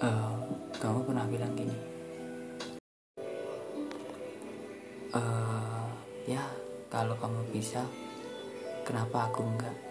Eh, kamu pernah bilang gini. Uh, ya kalau kamu bisa kenapa aku enggak?